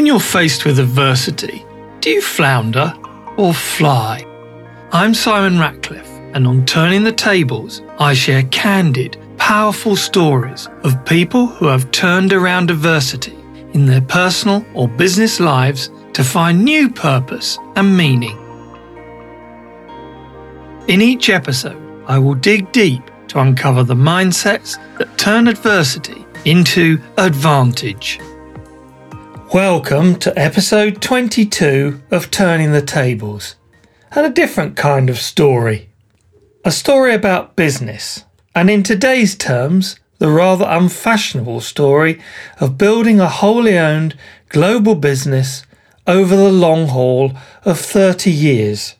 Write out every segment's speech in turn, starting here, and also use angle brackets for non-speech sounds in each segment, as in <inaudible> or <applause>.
When you're faced with adversity, do you flounder or fly? I'm Simon Ratcliffe, and on Turning the Tables, I share candid, powerful stories of people who have turned around adversity in their personal or business lives to find new purpose and meaning. In each episode, I will dig deep to uncover the mindsets that turn adversity into advantage. Welcome to episode 22 of Turning the Tables, and a different kind of story. A story about business, and in today's terms, the rather unfashionable story of building a wholly owned global business over the long haul of 30 years.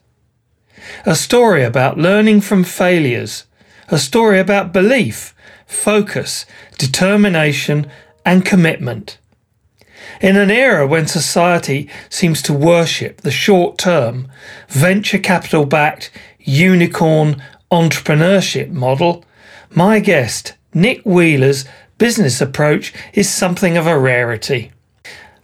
A story about learning from failures, a story about belief, focus, determination, and commitment in an era when society seems to worship the short term, venture capital backed, unicorn entrepreneurship model, my guest, Nick Wheeler's business approach is something of a rarity.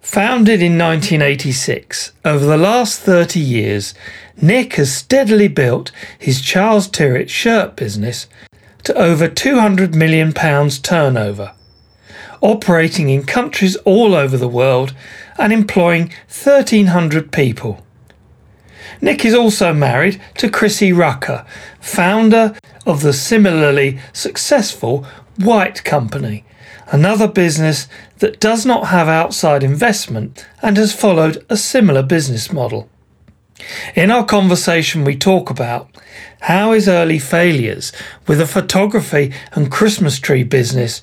Founded in 1986, over the last 30 years, Nick has steadily built his Charles Tyrwhitt shirt business to over £200 million turnover operating in countries all over the world and employing 1,300 people. Nick is also married to Chrissy Rucker, founder of the similarly successful White Company, another business that does not have outside investment and has followed a similar business model. In our conversation, we talk about how his early failures with a photography and Christmas tree business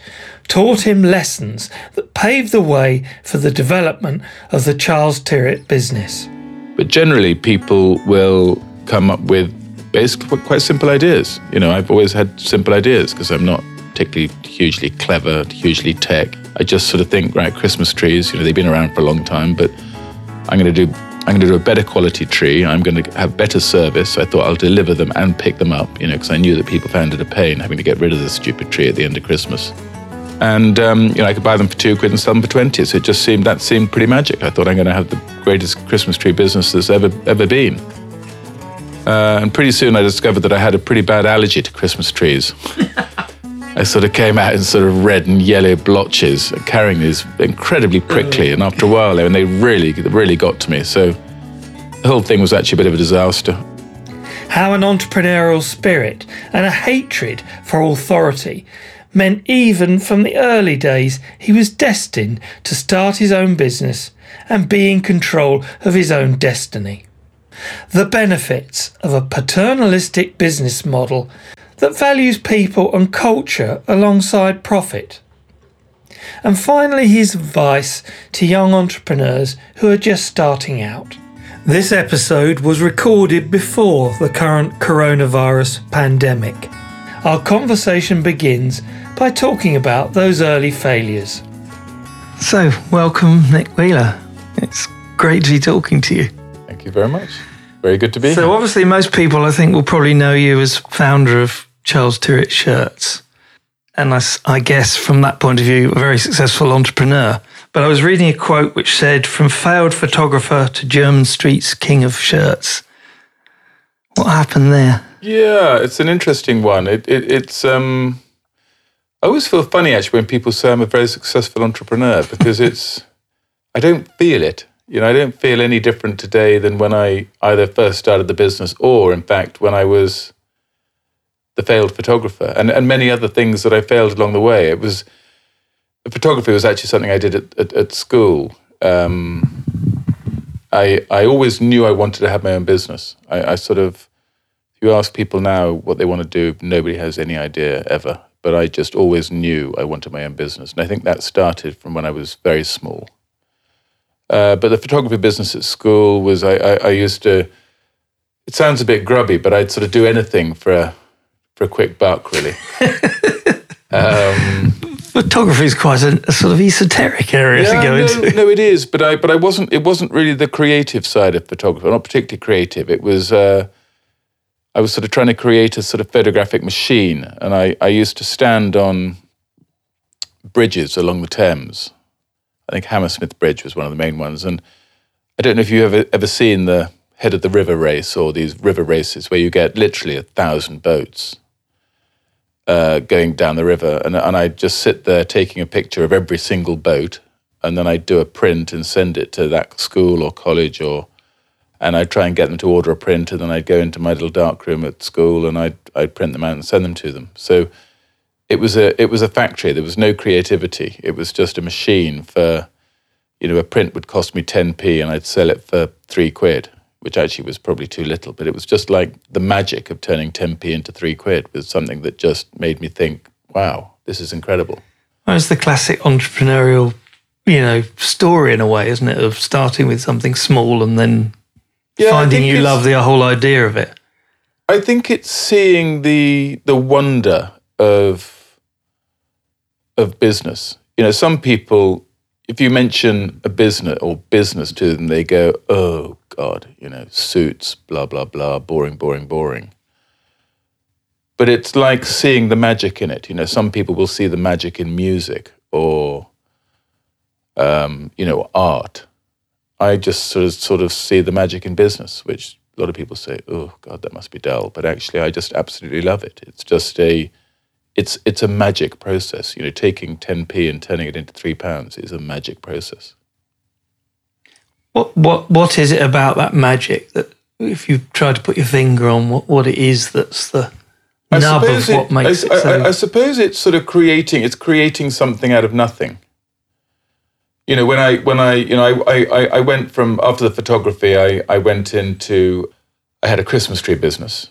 taught him lessons that paved the way for the development of the Charles Tyrwhitt business. But generally, people will come up with basically quite simple ideas. You know, I've always had simple ideas because I'm not particularly hugely clever, hugely tech. I just sort of think, right, Christmas trees, you know, they've been around for a long time, but I'm going to do I'm going to do a better quality tree. I'm going to have better service. So I thought I'll deliver them and pick them up, you know, because I knew that people found it a pain having to get rid of the stupid tree at the end of Christmas. And um, you know, I could buy them for two quid and sell them for twenty. So it just seemed that seemed pretty magic. I thought I'm going to have the greatest Christmas tree business there's ever ever been. Uh, and pretty soon I discovered that I had a pretty bad allergy to Christmas trees. <laughs> I sort of came out in sort of red and yellow blotches, carrying these incredibly prickly. And after a while, and they really, really got to me. So the whole thing was actually a bit of a disaster. How an entrepreneurial spirit and a hatred for authority meant even from the early days he was destined to start his own business and be in control of his own destiny. The benefits of a paternalistic business model that values people and culture alongside profit. And finally, his advice to young entrepreneurs who are just starting out. This episode was recorded before the current coronavirus pandemic. Our conversation begins by talking about those early failures. So, welcome, Nick Wheeler. It's great to be talking to you. Thank you very much. Very good to be so here. So, obviously, most people I think will probably know you as founder of Charles Tyrwhitt shirts. And I, I guess from that point of view, a very successful entrepreneur. But I was reading a quote which said, From failed photographer to Jermyn Street's king of shirts. What happened there? Yeah, it's an interesting one. It, it, it's um, I always feel funny actually when people say I'm a very successful entrepreneur because it's I don't feel it. You know, I don't feel any different today than when I either first started the business or, in fact, when I was the failed photographer and, and many other things that I failed along the way. It was photography was actually something I did at, at, at school. Um, I I always knew I wanted to have my own business. I, I sort of if you ask people now what they want to do, nobody has any idea ever. But I just always knew I wanted my own business, and I think that started from when I was very small. Uh, but the photography business at school was I, I, I used to. It sounds a bit grubby, but I'd sort of do anything for a for a quick buck, really. <laughs> um, Photography is quite a, a, sort of esoteric area yeah, to go no, into. No, it is, but I but I wasn't. It wasn't really the creative side of photography. Not particularly creative. It was. Uh, I was sort of trying to create a sort of photographic machine, and I, I used to stand on bridges along the Thames. I think Hammersmith Bridge was one of the main ones. And I don't know if you've ever, ever seen the head of the river race or these river races where you get literally a thousand boats uh, going down the river. And, and I just sit there taking a picture of every single boat. And then I do a print and send it to that school or college or and I'd try and get them to order a print, and then I'd go into my little dark room at school and I'd I'd print them out and send them to them. So it was a it was a factory. There was no creativity. It was just a machine for, you know, a print would cost me ten p, and I'd sell it for three quid, which actually was probably too little. But it was just like the magic of turning ten p into three quid was something that just made me think, wow, this is incredible. Well, it's the classic entrepreneurial, you know, story in a way, isn't it? Of starting with something small and then Yeah, finding you love the whole idea of it. I think it's seeing the the wonder of of business. You know, some people, if you mention a business or business to them, they go, "Oh God," you know, suits, blah blah blah, boring, boring, boring. But it's like seeing the magic in it. You know, some people will see the magic in music or, um, you know, art. I just sort of sort of see the magic in business, which a lot of people say, "Oh God, that must be dull," but actually, I just absolutely love it. It's just a, it's it's a magic process. You know, taking 10p and turning it into three pounds is a magic process. What what what is it about that magic that if you try to put your finger on what, what it is that's the I nub of what it- makes I, it so I, I suppose it's sort of creating. It's creating something out of nothing. You know, when I when I you know I I, I- went from after the photography, I I went into I had a Christmas tree business,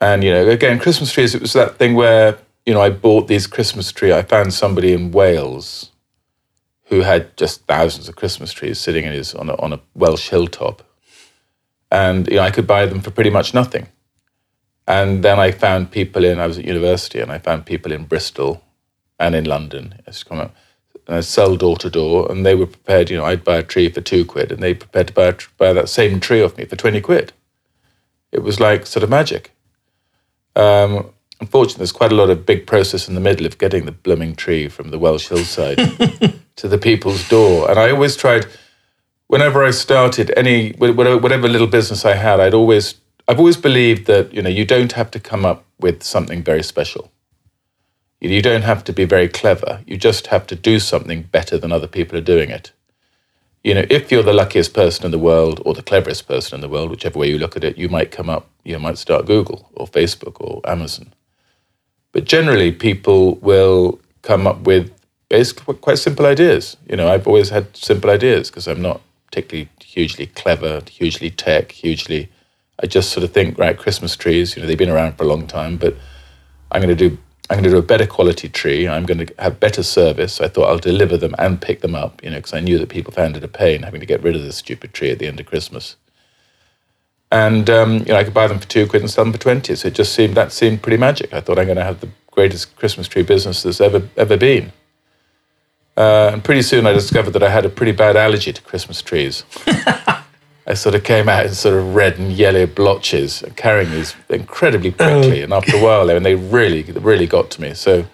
and you know again Christmas trees. It was that thing where you know I bought these Christmas tree. I found somebody in Wales who had just thousands of Christmas trees sitting in his on a on a Welsh hilltop, and you know I could buy them for pretty much nothing. And then I found people in, I was at university and I found people in Bristol and in London. I used to come up and I'd sell door to door and they were prepared, you know, I'd buy a tree for two quid and they prepared to buy, a tr- buy that same tree off me for 20 quid. It was like sort of magic. Um, unfortunately, there's quite a lot of big process in the middle of getting the blooming tree from the Welsh hillside <laughs> to the people's door. And I always tried, whenever I started any whatever, whatever little business I had, I'd always I've always believed that you know you don't have to come up with something very special. You don't have to be very clever. You just have to do something better than other people are doing it. You know, if you're the luckiest person in the world or the cleverest person in the world, whichever way you look at it, you might come up, you might start Google or Facebook or Amazon. But generally, people will come up with basically quite simple ideas. You know, I've always had simple ideas because I'm not particularly hugely clever, hugely tech, hugely. I just sort of think, right, Christmas trees. You know, they've been around for a long time, but I'm going to do. I'm going to do a better quality tree. I'm going to have better service. I thought I'll deliver them and pick them up. You know, because I knew that people found it a pain having to get rid of this stupid tree at the end of Christmas. And um, you know, I could buy them for two quid and sell them for twenty. So it just seemed that seemed pretty magic. I thought I'm going to have the greatest Christmas tree business there's ever ever been. Uh, and pretty soon I discovered that I had a pretty bad allergy to Christmas trees. <laughs> I sort of came out in sort of red and yellow blotches, carrying these incredibly prickly. Oh. And after a while, they, and they really, really got to me. So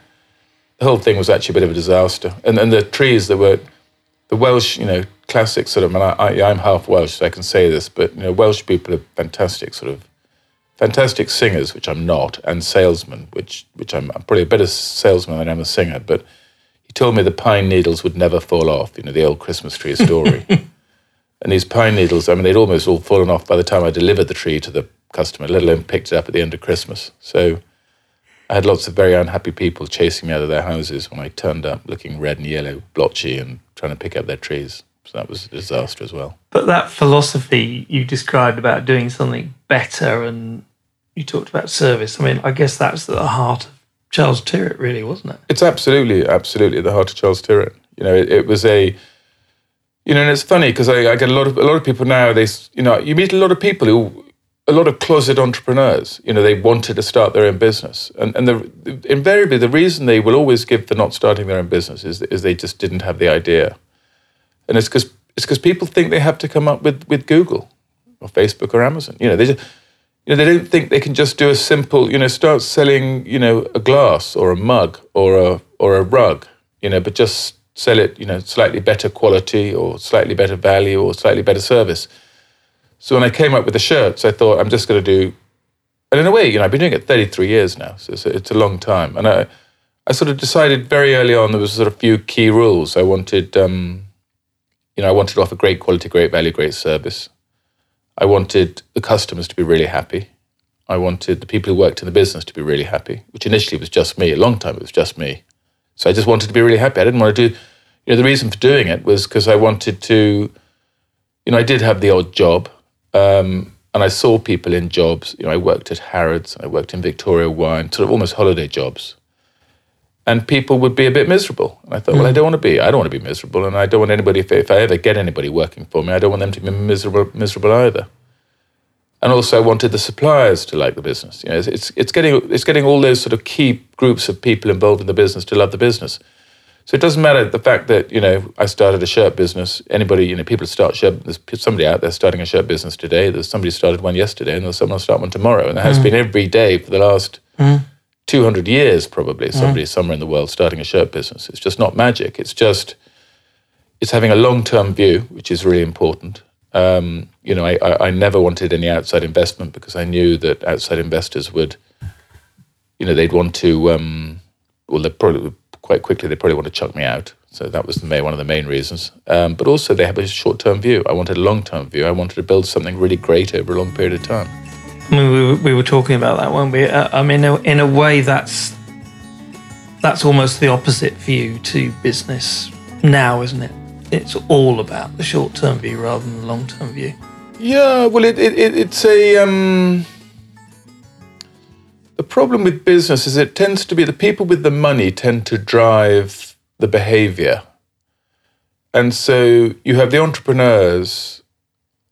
the whole thing was actually a bit of a disaster. And and the trees that were the Welsh, you know, classic sort of. And I, I, I'm half Welsh, so I can say this, but you know, Welsh people are fantastic, sort of fantastic singers, which I'm not, and salesmen, which which I'm, I'm probably a better salesman than I'm a singer. But he told me the pine needles would never fall off. You know, the old Christmas tree story. <laughs> and these pine needles, I mean, they'd almost all fallen off by the time I delivered the tree to the customer, let alone picked it up at the end of Christmas. So I had lots of very unhappy people chasing me out of their houses when I turned up looking red and yellow, blotchy, and trying to pick up their trees. So that was a disaster as well. But that philosophy you described about doing something better and you talked about service. I mean, I guess that's at the heart of Charles Tyrwhitt, really, wasn't it? It's absolutely, absolutely at the heart of Charles Tyrwhitt. You know, it, it was a, you know, and it's funny because I, I get a lot of a lot of people now. They, you know, you meet a lot of people who, a lot of closet entrepreneurs. You know, they wanted to start their own business, and and the invariably the reason they will always give for not starting their own business is is they just didn't have the idea, and it's because it's because people think they have to come up with with Google, or Facebook or Amazon. You know, they just. You know, they don't think they can just do a simple, you know, start selling, you know, a glass or a mug or a or a rug, you know, but just sell it, you know, slightly better quality or slightly better value or slightly better service. So when I came up with the shirts, I thought I'm just going to do, and in a way, you know, I've been doing it 33 years now, so it's a, it's a long time. And I, I sort of decided very early on there was sort of a few key rules. I wanted, um, you know, I wanted to offer great quality, great value, great service. I wanted the customers to be really happy. I wanted the people who worked in the business to be really happy, which initially was just me. A long time it was just me. So I just wanted to be really happy. I didn't want to do, you know, the reason for doing it was because I wanted to, you know, I did have the odd job. Um, and I saw people in jobs. You know, I worked at Harrods, I worked in Victoria Wine, sort of almost holiday jobs. And people would be a bit miserable. And I thought, mm. well, I don't want to be. I don't want to be miserable, and I don't want anybody. If, if I ever get anybody working for me, I don't want them to be miserable, miserable either and also wanted the suppliers to like the business. You know, it's, it's, it's getting it's getting all those sort of key groups of people involved in the business to love the business. So it doesn't matter the fact that you know I started a shirt business. Anybody, you know, people start shirt. There's somebody out there starting a shirt business today. There's somebody started one yesterday, and there's someone start one tomorrow. And there has mm. been every day for the last mm. 200 years, probably somebody mm. somewhere in the world starting a shirt business. It's just not magic. It's just it's having a long term view, which is really important. Um, you know, I, I, never wanted any outside investment because I knew that outside investors would, you know, they'd want to, um, well, they probably quite quickly they probably want to chuck me out. So that was the main, one of the main reasons. Um, but also they have a short-term view. I wanted a long-term view. I wanted to build something really great over a long period of time. I mean, we were, we were talking about that, weren't we? Uh, I mean, in a way, that's that's almost the opposite view to business now, isn't it? it's all about the short term view rather than the long term view. Yeah, well, it, it, it, it's a. Um, the problem with business is it tends to be the people with the money tend to drive the behavior. And so you have the entrepreneurs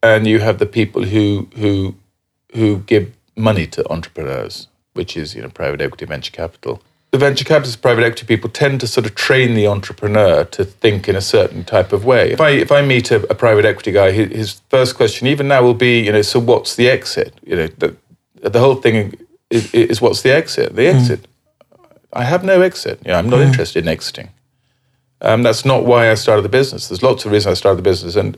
and you have the people who, who, who give money to entrepreneurs, which is you know, private equity, venture capital the venture capitalist private equity people tend to sort of train the entrepreneur to think in a certain type of way. If I if I meet a, a private equity guy, his, his, first question even now will be, you know, so what's the exit? You know, the, the whole thing is, is what's the exit? The hmm. exit. Mm. I have no exit. You know, I'm not mm. interested in exiting. Um, that's not why I started the business. There's lots of reasons I started the business, and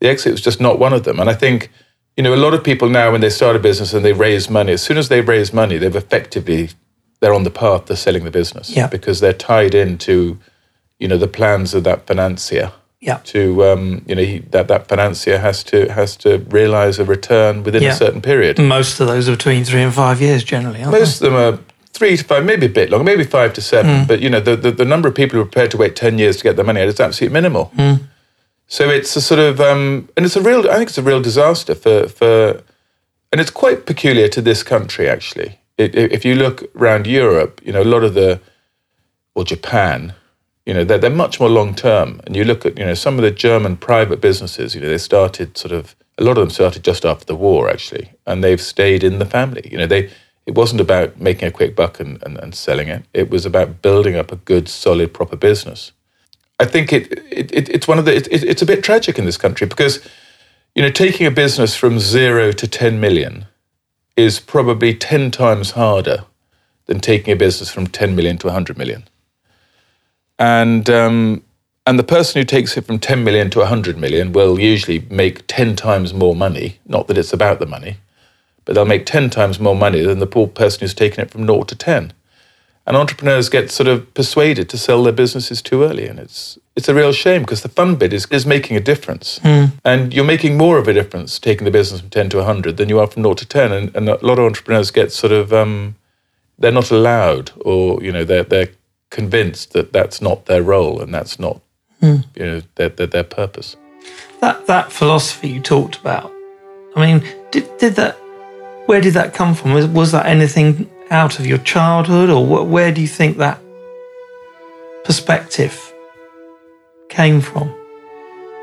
the exit was just not one of them. And I think, you know, a lot of people now when they start a business and they raise money, as soon as they raise money, they've effectively they're on the path to selling the business yeah. because they're tied into you know the plans of that financier yeah. to um, you know he, that that financier has to has to realize a return within yeah. a certain period most of those are between three and five years generally most they? of them are three to five maybe a bit longer maybe five to seven mm. but you know the, the, the number of people who are prepared to wait 10 years to get their money out is absolutely minimal mm. so it's a sort of um, and it's a real i think it's a real disaster for for and it's quite peculiar to this country actually it, if you look around Europe, you know, a lot of the, or Japan, you know, they're, they're much more long term. And you look at, you know, some of the German private businesses, you know, they started sort of, a lot of them started just after the war, actually, and they've stayed in the family. You know, they, it wasn't about making a quick buck and, and, and selling it. It was about building up a good, solid, proper business. I think it, it, it it's one of the, it, it's a bit tragic in this country because, you know, taking a business from zero to 10 million is probably 10 times harder than taking a business from 10 million to 100 million. And, um, and the person who takes it from 10 million to 100 million will usually make 10 times more money. Not that it's about the money, but they'll make 10 times more money than the poor person who's taken it from 0 to 10 and entrepreneurs get sort of persuaded to sell their businesses too early and it's it's a real shame because the fun bit is, is making a difference mm. and you're making more of a difference taking the business from 10 to 100 than you are from 0 to 10 and, and a lot of entrepreneurs get sort of um, they're not allowed or you know they're, they're convinced that that's not their role and that's not mm. you know their, their, their purpose that that philosophy you talked about i mean did, did that where did that come from was, was that anything out of your childhood, or wh- where do you think that perspective came from?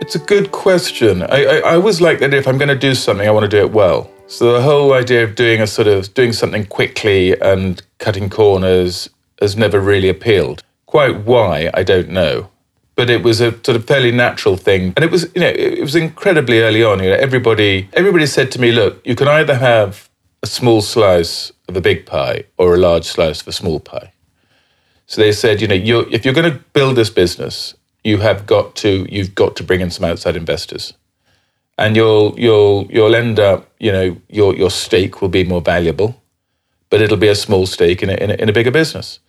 It's a good question. I, I, I always like that if I'm going to do something, I want to do it well. So the whole idea of doing a sort of doing something quickly and cutting corners has never really appealed. Quite why, I don't know. But it was a sort of fairly natural thing. And it was, you know, it was incredibly early on. You know, everybody everybody said to me, look, you can either have a small slice of a big pie or a large slice of a small pie. So they said, you know, you're, if you're going to build this business, you have got to you've got to bring in some outside investors, and you'll you'll you'll end up you know your your stake will be more valuable, but it'll be a small stake in a, in a, in a bigger business.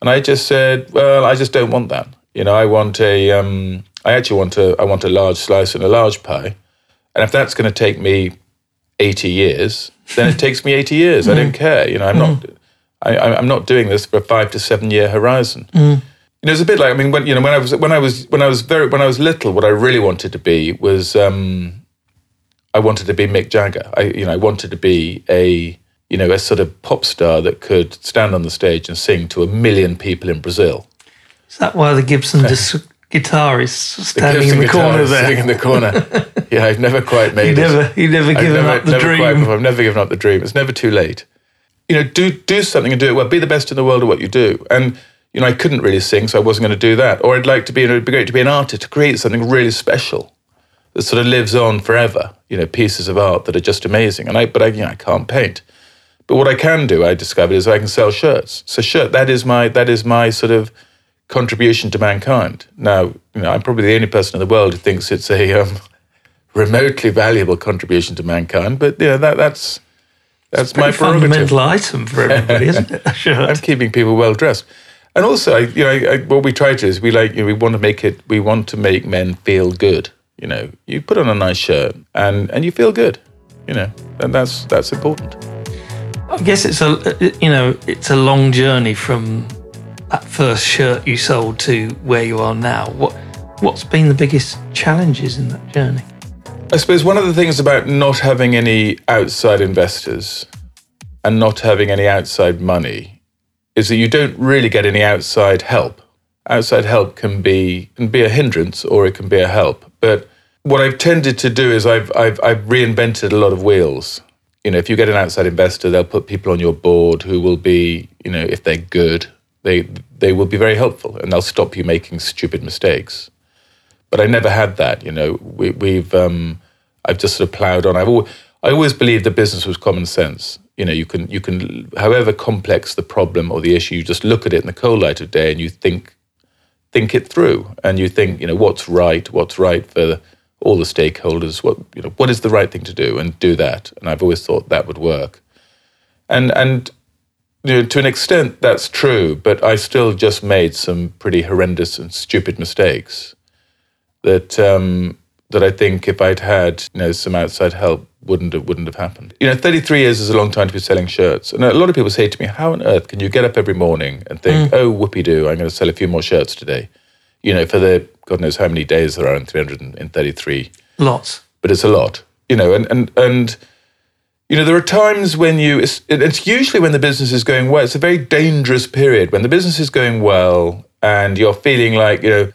And I just said, well, I just don't want that. You know, I want a um, I actually want a I want a large slice and a large pie, and if that's going to take me eighty years, then it takes me eighty years. I don't mm. care. You know, I'm not. Mm. I, I'm not doing this for a five to seven year horizon. Mm. You know, it's a bit like I mean, when you know, when I was when I was when I was very when I was little, what I really wanted to be was um, I wanted to be Mick Jagger. I you know I wanted to be a you know a sort of pop star that could stand on the stage and sing to a million people in Brazil. Is that why the Gibson <laughs> dis- guitar is standing in the corner there? sitting in the corner. yeah, I've never quite made You it. never, you never given never, up the never quite- dream. I've never given up the dream. It's never too late. You know, do do something and do it well. Be the best in the world at what you do. And you know, I couldn't really sing, so I wasn't going to do that. Or I'd like to be. It'd be great to be an artist to create something really special that sort of lives on forever. You know, pieces of art that are just amazing. And I, but I, you know, I can't paint. But what I can do, I discovered, is I can sell shirts. So shirt that is my that is my sort of contribution to mankind. Now, you know, I'm probably the only person in the world who thinks it's a um, remotely valuable contribution to mankind. But you know, that that's that's my fundamental item for everybody, isn't it? <laughs> A I'm keeping people well dressed. And also, I, you know, I, what we try to is we like you know, we want to make it. We want to make men feel good. You know, you put on a nice shirt and and you feel good. You know, and that's that's important. I guess it's a you know it's a long journey from that first shirt you sold to where you are now. What what's been the biggest challenges in that journey? I suppose one of the things about not having any outside investors and not having any outside money is that you don't really get any outside help. Outside help can be can be a hindrance or it can be a help. But what I've tended to do is I've I've, I've reinvented a lot of wheels. You know, if you get an outside investor, they'll put people on your board who will be, you know, if they're good, they they will be very helpful and they'll stop you making stupid mistakes but I never had that. You know, we, we've um, I've just sort of ploughed on. I've always, I always believed that business was common sense. You know, you can you can however complex the problem or the issue, you just look at it in the cold light of day and you think think it through and you think you know what's right, what's right for all the stakeholders. What you know, what is the right thing to do and do that. And I've always thought that would work. And and you know, to an extent that's true, but I still just made some pretty horrendous and stupid mistakes that um, that I think if I'd had you know some outside help wouldn't have, wouldn't have happened. You know, 33 years is a long time to be selling shirts, and a lot of people say to me, "How on earth can you get up every morning and think, oh whoopee doo, I'm going to sell a few more shirts today?" You know, for the God knows how many days there are in 333 Lots. but it's a lot, you know, and and and you know there are times when you it's, it's usually when the business is going well. It's a very dangerous period when the business is going well and you're feeling like you know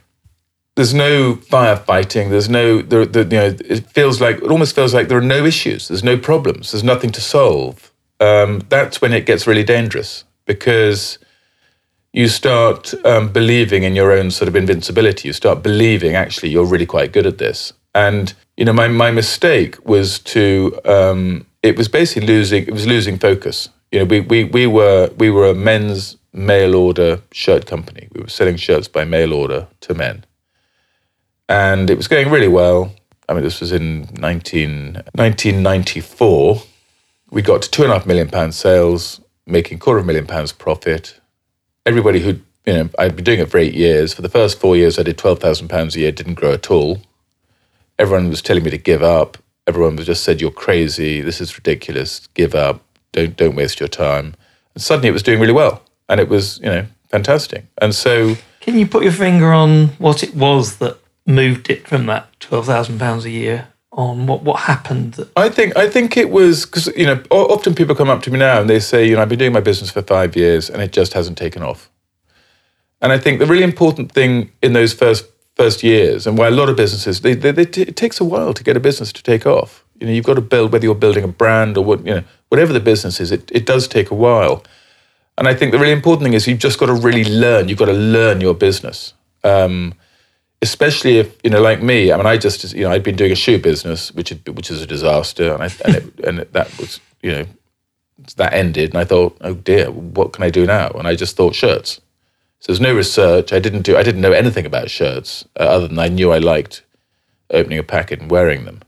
there's no firefighting. There's no there, the, you know it feels like it almost feels like there are no issues. There's no problems. There's nothing to solve. Um, that's when it gets really dangerous because you start um, believing in your own sort of invincibility. You start believing actually you're really quite good at this. And you know, my my mistake was to um, it was basically losing it was losing focus. You know, we we we were we were a men's mail order shirt company. We were selling shirts by mail order to men, and it was going really well. I mean, this was in 19, 1994. We got to two and a half million pound sales, making quarter of a million pounds profit everybody who you know I'd been doing it for eight years. For the first four years, I did twelve thousand pounds a year. Didn't grow at all. Everyone was telling me to give up. Everyone just said, "You're crazy. This is ridiculous. Give up. Don't don't waste your time." And suddenly, it was doing really well, and it was you know fantastic. And so Can you put your finger on what it was that moved it from that twelve thousand pounds a year on? What what happened? I think I think it was because you know often people come up to me now and they say you know I've been doing my business for five years and it just hasn't taken off. And I think the really important thing in those first first years and why a lot of businesses they, they, they t- it takes a while to get a business to take off. You know you've got to build whether you're building a brand or what you know whatever the business is it it does take a while. And I think the really important thing is you've just got to really learn. You've got to learn your business. Um, especially if you know, like me. I mean, I just you know, I'd been doing a shoe business, which had, which is a disaster, and I, and, it, and that was you know that ended, and I thought, oh dear, what can I do now? And I just thought shirts, So there's no research. I didn't do. I didn't know anything about shirts uh, other than I knew I liked opening a packet and wearing them.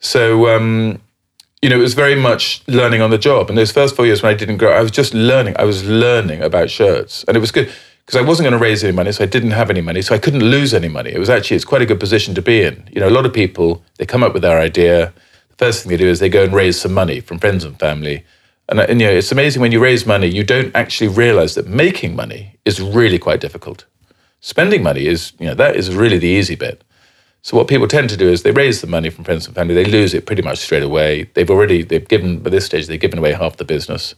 So um, you know, it was very much learning on the job. And those first four years when I didn't grow, I was just learning. I was learning about shirts, and it was good because I wasn't going to raise any money, so I didn't have any money, so I couldn't lose any money. It was actually it's quite a good position to be in. You know, a lot of people they come up with their idea. The first thing they do is they go and raise some money from friends and family. And, and you know, it's amazing when you raise money, you don't actually realize that making money is really quite difficult. Spending money is, you know, that is really the easy bit. So what people tend to do is they raise the money from friends and family, they lose it pretty much straight away. They've already they've given by this stage they've given away half the business,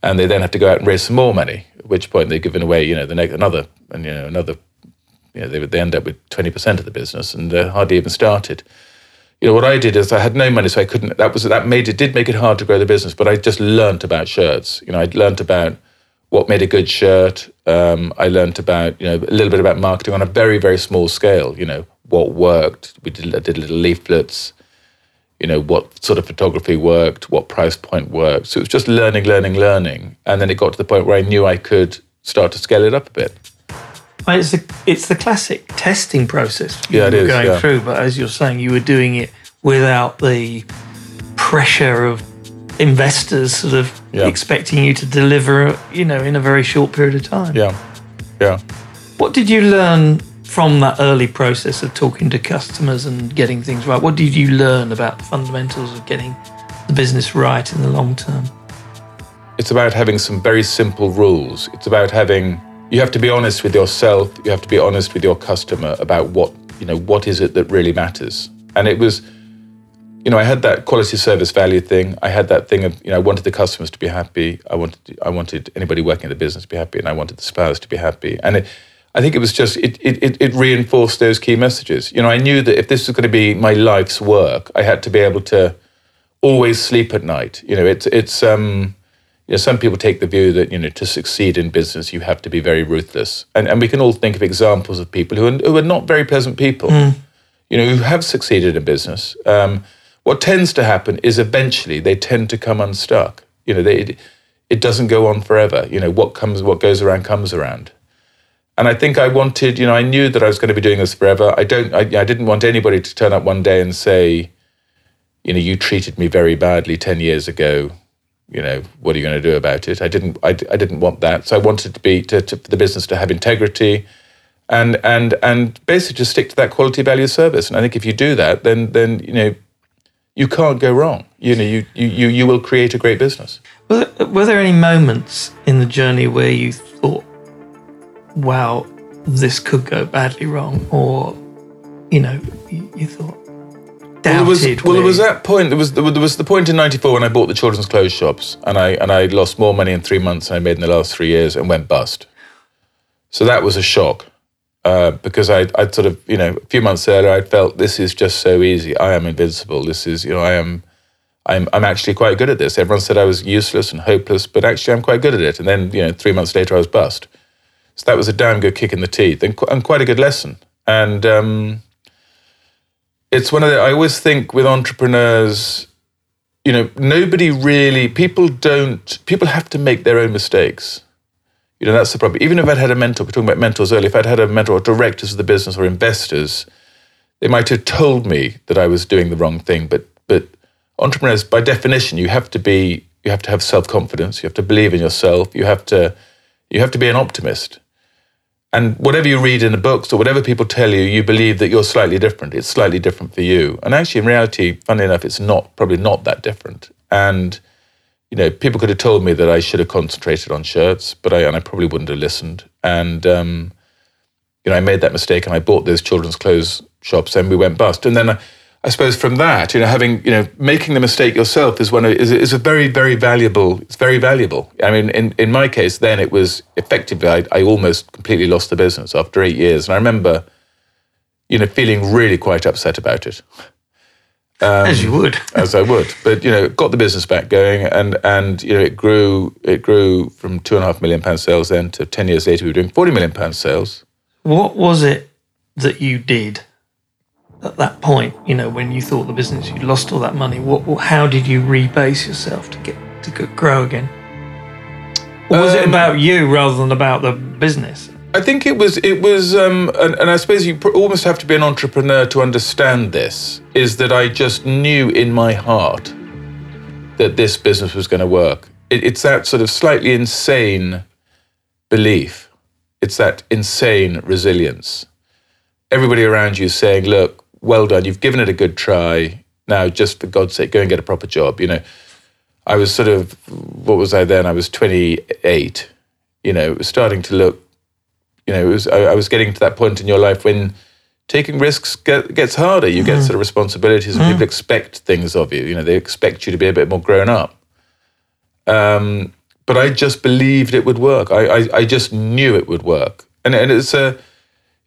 and they then have to go out and raise some more money. At which point they've given away you know the next another and you know another, you know they they end up with twenty percent of the business and they're hardly even started. You know what I did is I had no money, so I couldn't. That was that made it did make it hard to grow the business, but I just learnt about shirts. You know I learnt about what made a good shirt. Um, I learnt about you know a little bit about marketing on a very very small scale. You know what worked. We did, I did little leaflets, you know, what sort of photography worked, what price point worked. So it was just learning, learning, learning. And then it got to the point where I knew I could start to scale it up a bit. Well, it's the it's the classic testing process yeah, it is, going yeah. through. But as you're saying, you were doing it without the pressure of investors sort of yeah. expecting you to deliver, you know, in a very short period of time. Yeah, yeah. What did you learn from that early process of talking to customers and getting things right, what did you learn about the fundamentals of getting the business right in the long term? It's about having some very simple rules. It's about having you have to be honest with yourself, you have to be honest with your customer about what, you know, what is it that really matters. And it was you know, I had that quality service value thing. I had that thing of, you know, I wanted the customers to be happy. I wanted, I wanted anybody working in the business to be happy, and I wanted the spouse to be happy. And it, I think it was just it, it it reinforced those key messages. You know, I knew that if this was going to be my life's work, I had to be able to always sleep at night. You know, it's it's um, you know, some people take the view that you know to succeed in business you have to be very ruthless, and and we can all think of examples of people who are, who are not very pleasant people. Mm. You know, who have succeeded in business. Um, what tends to happen is eventually they tend to come unstuck. You know, they, it, it doesn't go on forever. You know, what comes, what goes around comes around. And I think I wanted, you know, I knew that I was going to be doing this forever. I don't, I, I didn't want anybody to turn up one day and say, you know, you treated me very badly 10 years ago. You know, what are you going to do about it? I didn't, I, I didn't want that. So I wanted to be, to, to, the business to have integrity and, and, and basically just stick to that quality value service. And I think if you do that, then, then, you know, you can't go wrong. You know, you, you, you will create a great business. Were there, were there any moments in the journey where you thought, wow, this could go badly wrong, or you know, you, you thought. Well, there was well, there was that point. There was there was the point in '94 when I bought the children's clothes shops, and I and I lost more money in three months than I made in the last three years, and went bust. So that was a shock uh, because I I'd sort of you know a few months earlier I felt this is just so easy. I am invincible. This is you know I am. I'm, I'm actually quite good at this. Everyone said I was useless and hopeless, but actually I'm quite good at it. And then, you know, three months later I was bust. So that was a damn good kick in the teeth and, and quite a good lesson. And um, it's one of the, I always think with entrepreneurs, you know, nobody really, people don't, people have to make their own mistakes. You know, that's the problem. Even if I'd had a mentor, we're talking about mentors earlier, if I'd had a mentor or directors of the business or investors, they might have told me that I was doing the wrong thing. But, but entrepreneurs, by definition, you have to be, you have to have self confidence. You have to believe in yourself. You have to, you have to be an optimist. And whatever you read in the books or whatever people tell you, you believe that you're slightly different. It's slightly different for you. And actually, in reality, funny enough, it's not probably not that different. And you know, people could have told me that I should have concentrated on shirts, but I and I probably wouldn't have listened. And um, you know, I made that mistake, and I bought those children's clothes shops, and we went bust. And then. I, I suppose from that, you know, having you know, making the mistake yourself is one of, is is a very very valuable. It's very valuable. I mean, in in my case, then it was effectively I, I almost completely lost the business after eight years, and I remember, you know, feeling really quite upset about it. Um, as you would, <laughs> as I would, but you know, got the business back going, and and you know, it grew. It grew from two and a half million pound sales then to ten years later, we were doing forty million pound sales. What was it that you did at that point, you know, when you thought the business you'd lost all that money, what, how did you rebase yourself to get to grow again? Or was um, it about you rather than about the business. I think it was it was, um, and, and I suppose you pr- almost have to be an entrepreneur to understand this. Is that I just knew in my heart that this business was going to work. It, it's that sort of slightly insane belief. It's that insane resilience. Everybody around you is saying, "Look, well done. You've given it a good try. Now, just for God's sake, go and get a proper job." You know, I was sort of what was I then? I was 28. You know, it was starting to look. You know, it was I, I was getting to that point in your life when taking risks get, gets harder. You get sort of responsibilities, and people expect things of you. You know, they expect you to be a bit more grown up. Um, but I just believed it would work. I, I, I just knew it would work, and and it's a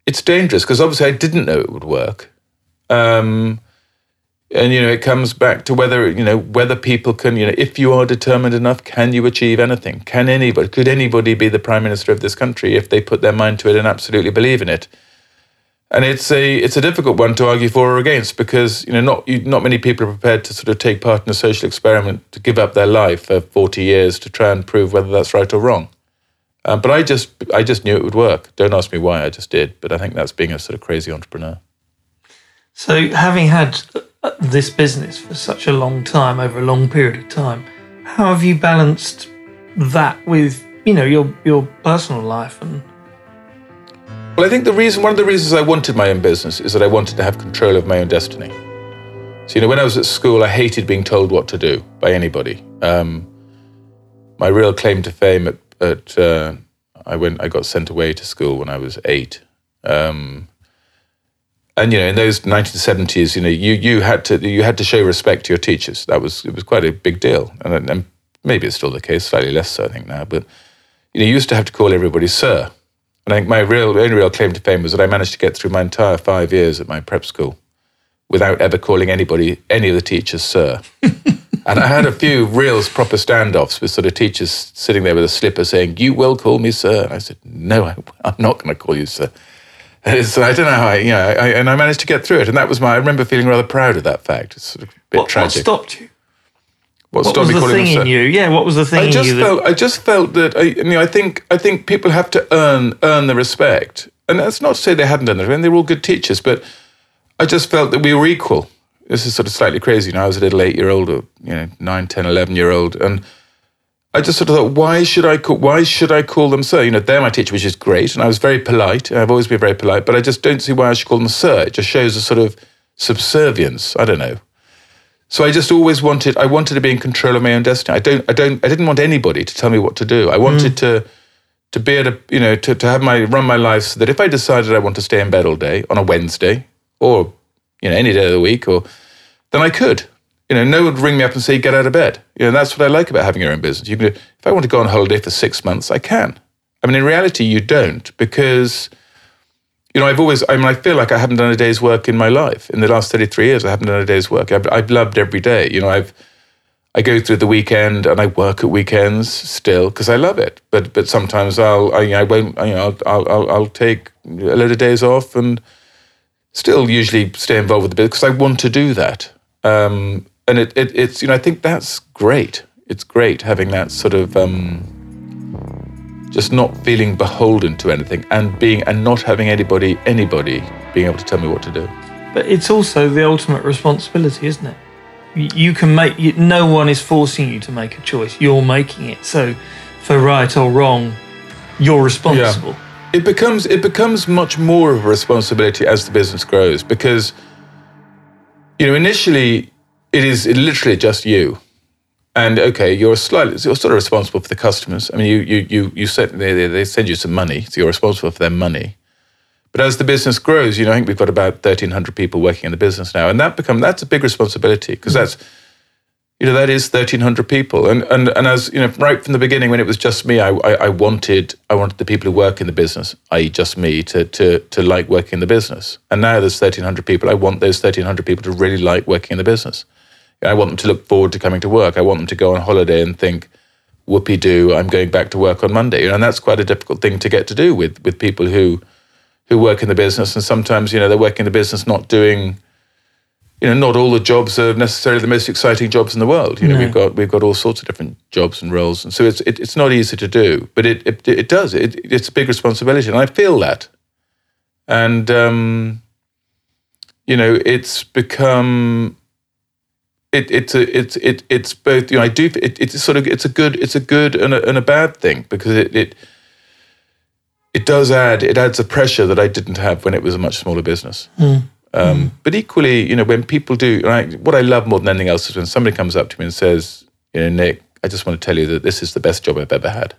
it's dangerous because obviously I didn't know it would work. Um, and you know, it comes back to whether you know whether people can you know if you are determined enough, can you achieve anything? Can anybody could anybody be the prime minister of this country if they put their mind to it and absolutely believe in it? and it's a it's a difficult one to argue for or against because you know not you, not many people are prepared to sort of take part in a social experiment to give up their life for forty years to try and prove whether that's right or wrong. Um, but I just I just knew it would work. Don't ask me why. I just did. But I think that's being a sort of crazy entrepreneur. So, having had uh, this business for such a long time, over a long period of time, how have you balanced that with you know your your personal life and Well, I think the reason one of the reasons I wanted my own business is that I wanted to have control of my own destiny. So you know, when I was at school, I hated being told what to do by anybody. Um, my real claim to fame at, at uh, I went I got sent away to school when I was eight. Um, and you know, in those 1970s, you know, you you had to you had to show respect to your teachers. That was it was quite a big deal, and, and maybe it's still the case, slightly less so, I think now. But you know, you used to have to call everybody sir. And I think my real only real claim to fame was that I managed to get through my entire five years at my prep school without ever calling anybody, any of the teachers, sir. <laughs> and I had a few real proper standoffs with sort of teachers sitting there with a slipper saying, "You will call me sir." And I said, "No, I, I'm not going to call you sir." <laughs> So I don't know how I, you know, I, and I managed to get through it, and that was my. I remember feeling rather proud of that fact. It's sort of a bit what, what stopped you? What What stopped was me the calling thing in you? Yeah, what was the thing I just you that felt I just felt that I you know I think I think people have to earn earn the respect. And that's not to say they hadn't done it. I mean, they were all good teachers, but I just felt that we were equal. This is sort of slightly crazy. You know, I was a little eight year old or, you know, nine, 10, 11 year old. And I just sort of thought, why should I call, why should I call them sir? You know, they're my teacher, which is great. And I was very polite. I've always been very polite, but I just don't see why I should call them sir. It just shows a sort of subservience. I don't know. So I just always wanted I wanted to be in control of my own destiny. I don't I don't I didn't want anybody to tell me what to do. I wanted mm. to to be able to you know to, to have my run my life so that if I decided I want to stay in bed all day on a Wednesday or you know any day of the week or then I could. You know, no one would ring me up and say get out of bed. You know, that's what I like about having your own business. You can if I want to go on holiday for six months, I can. I mean, in reality, you don't because you know, I've always, I mean, I feel like I haven't done a day's work in my life. In the last 33 years, I haven't done a day's work. I've, I've loved every day. You know, I've, I go through the weekend and I work at weekends still because I love it. But but sometimes I'll, I, I won't, you know, I'll, I'll, I'll take a load of days off and still usually stay involved with the business because I want to do that. Um, and it, it, it's, you know, I think that's great. It's great having that sort of, um, just not feeling beholden to anything and being and not having anybody anybody being able to tell me what to do But it's also the ultimate responsibility, isn't it? You, can make. You, no one is forcing you to make a choice. You're making it. So, for right or wrong, you're responsible. it becomes it becomes much more of a responsibility as the business grows because you know initially it is literally just you. And okay you're slightly you're sort of responsible for the customers. I mean you you you you set they, they they send you some money so you're responsible for their money. But as the business grows you know i think we've got about 1300 people working in the business now and that become that's a big responsibility because mm. that's you know that is 1300 people. And and and as you know right from the beginning when it was just me I, I i wanted i wanted the people who work in the business i.e. just me to to to like working in the business. And now there's 1300 people. I want those 1300 people to really like working in the business i want them to look forward to coming to work i want them to go on holiday and think whoopee doo i'm going back to work on monday and that's quite a difficult thing to get to do with with people who who work in the business and sometimes you know they're working in the business not doing you know, not all the jobs are necessarily the most exciting jobs in the world. You know, No. we've got we've got all sorts of different jobs and roles, and so it's it, it's not easy to do, but it it, it does. It, it's a big responsibility, and I feel that. And um, you know, it's become. It, it's a, it's it, it's both you know I do it, it's sort of it's a good it's a good and a, and a bad thing because it, it it does add it adds a pressure that I didn't have when it was a much smaller business. Um, But equally, you know, when people do, what I love more than anything else is when somebody comes up to me and says, you know, Nick, I just want to tell you that this is the best job I've ever had.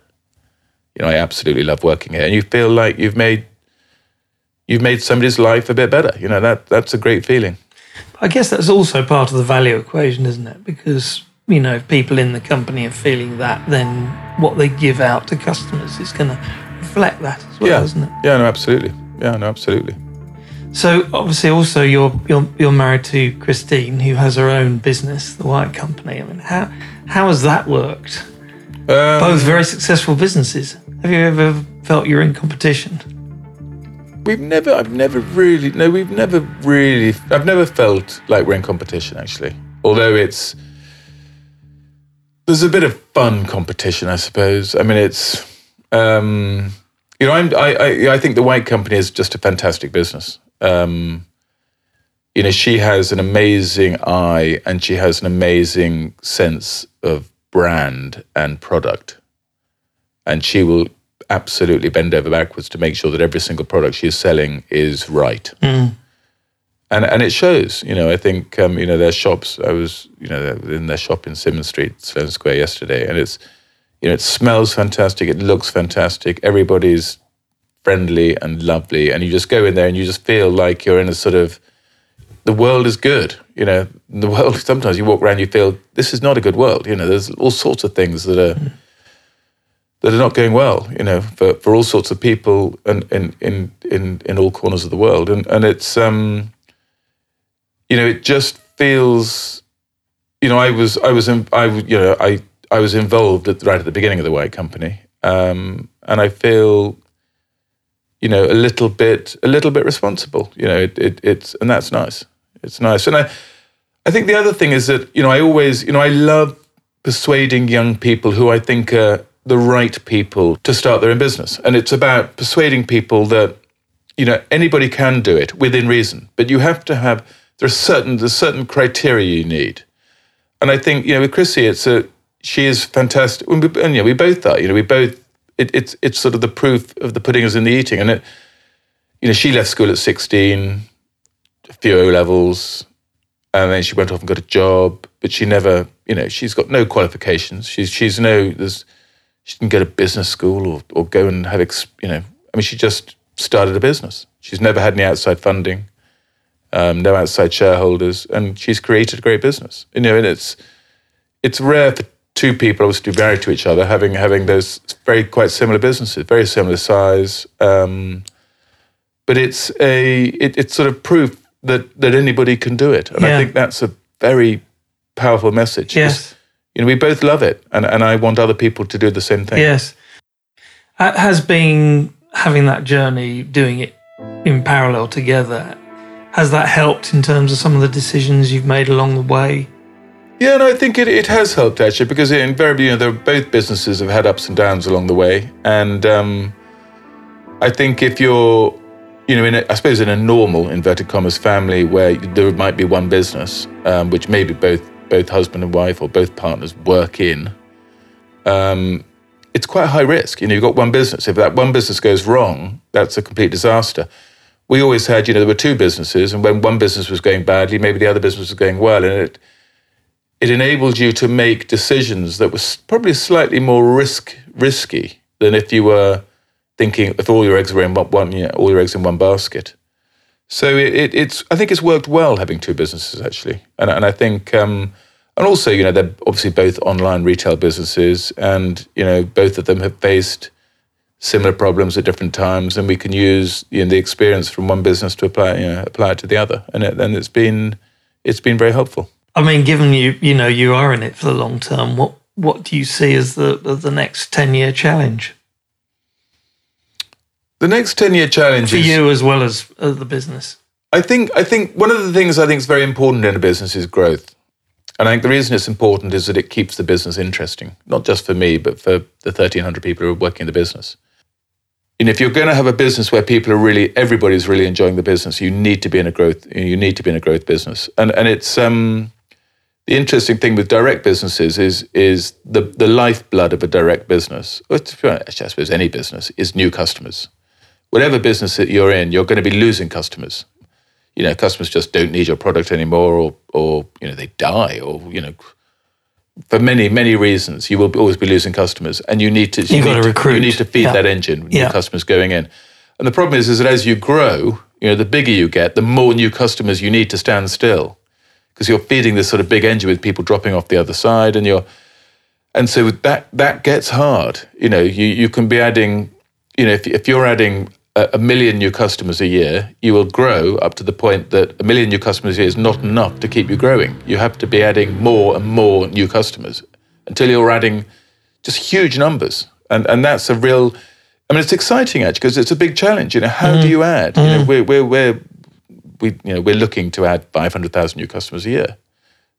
You know, I absolutely love working here, and you feel like you've made you've made somebody's life a bit better. You know, that that's a great feeling. I guess that's also part of the value equation, isn't it? Because you know, if people in the company are feeling that, then what they give out to customers is going to reflect that as well, yeah, isn't it? yeah, no, absolutely, yeah, no, absolutely. So obviously, also you're you're you're married to Christine, who has her own business, the White Company. I mean, how how has that worked? Um, Both very successful businesses. Have you ever felt you're in competition? We've never, I've never really, no, we've never really, I've never felt like we're in competition actually. Although it's, there's a bit of fun competition, I suppose. I mean, it's, um, you know, I'm, I, I, I think the White Company is just a fantastic business. Um, you know, she has an amazing eye and she has an amazing sense of brand and product. And she will absolutely bend over backwards to make sure that every single product she is selling is right. And and it shows, you know. I think um, you know their shops. I was, you know, in their shop in Symons Street, Sloane Square yesterday, and it's, you know, it smells fantastic. It looks fantastic. Everybody's friendly and lovely, and you just go in there and you just feel like you're in a sort of, the world is good. You know, the <laughs> world. Sometimes you walk around, you feel this is not a good world. You know, there's all sorts of things that are that are not going well, you know, for, for all sorts of people and in, in, in, in all corners of the world. And, and it's, um, you know, it just feels, you know, I was, I was, in, I, you know, I, I was involved at, right at the beginning of the White Company. Um, and I feel, you know, a little bit, a little bit responsible, you know, it, it, it's, and that's nice. It's nice. And I, I think the other thing is that, you know, I always, you know, I love persuading young people who I think are the right people to start their own business. And it's about persuading people that, you know, anybody can do it within reason, but you have to have, there's certain, there's certain criteria you need. And I think, you know, with Chrissy, it's a, she is fantastic. And, we, you know, we both are, you know, we both, it, it's, it's sort of the proof of the pudding is in the eating. And it, you know, she left school at 16, a few O levels, and then she went off and got a job, but she never, you know, she's got no qualifications. She's, she's no, there's, she didn't go to business school or, or go and have, ex, you know, I mean, she just started a business. She's never had any outside funding, um, no outside shareholders, and she's created a great business. You know, and it's it's rare for two people obviously married to each other having having those very quite similar businesses, very similar size. Um, but it's a it, it's sort of proof that that anybody can do it, and Yeah. I think that's a very powerful message. Yes. You know, we both love it, and, and I want other people to do the same thing. Yes. Ha- Has been having that journey, doing it in parallel together, has that helped in terms of some of the decisions you've made along the way? Yeah, no, I think it, it has helped actually because invariably, you know, both businesses have had ups and downs along the way, and um, I think if you're, you know, in a, I suppose in a normal inverted commas family where there might be one business, um, which maybe both both husband and wife or both partners work in, um, it's quite high risk. You know, you've got one business. If that one business goes wrong, that's a complete disaster. We always had, you know, there were two businesses, and when one business was going badly, maybe the other business was going well, and it it enabled you to make decisions that was probably slightly more risk risky than if you were thinking if all your eggs were in one, one you know, all your eggs in one basket. So it, it, it's I think it's worked well having two businesses actually, and and I think um, and also you know they're obviously both online retail businesses, and you know both of them have faced similar problems at different times, and we can use you know, the experience from one business to apply you know apply it to the other, and it, it's been it's been very helpful. I mean, given you you know you are in it for the long term, what what do you see as the as the next ten year challenge The next ten year challenge for is you as well as, as the business? I think I think one of the things I think is very important in a business is growth. And I think the reason it's important is that it keeps the business interesting, not just for me, but for the 1,300 people who are working in the business. Know, if you're going to have a business where people are really, everybody's really enjoying the business, you need to be in a growth, you need to be in a growth business. And and it's um, the interesting thing with direct businesses is is the the lifeblood of a direct business. I suppose any business is new customers. Whatever business that you're in, you're going to be losing customers. You know customers just don't need your product anymore or or you know they die or you know for many many reasons you will always be losing customers and you need to you you got to need recruit. you need to feed Yeah. that engine with Yeah. new customers going in. And the problem is is that as you grow you know the bigger you get the more new customers you need to stand still. Because you're feeding this sort of big engine with people dropping off the other side and you're and so that that gets hard. You know you you can be adding you know if, if you're adding a, million new customers a year you will grow up to the point that a million new customers a year is not enough to keep you growing you have to be adding more and more new customers until you're adding just huge numbers and and that's a real I mean, it's exciting actually because it's a big challenge. You know, how do mm. you add? You know, mm. we're we're we're we you know we're looking to add five hundred thousand new customers a year.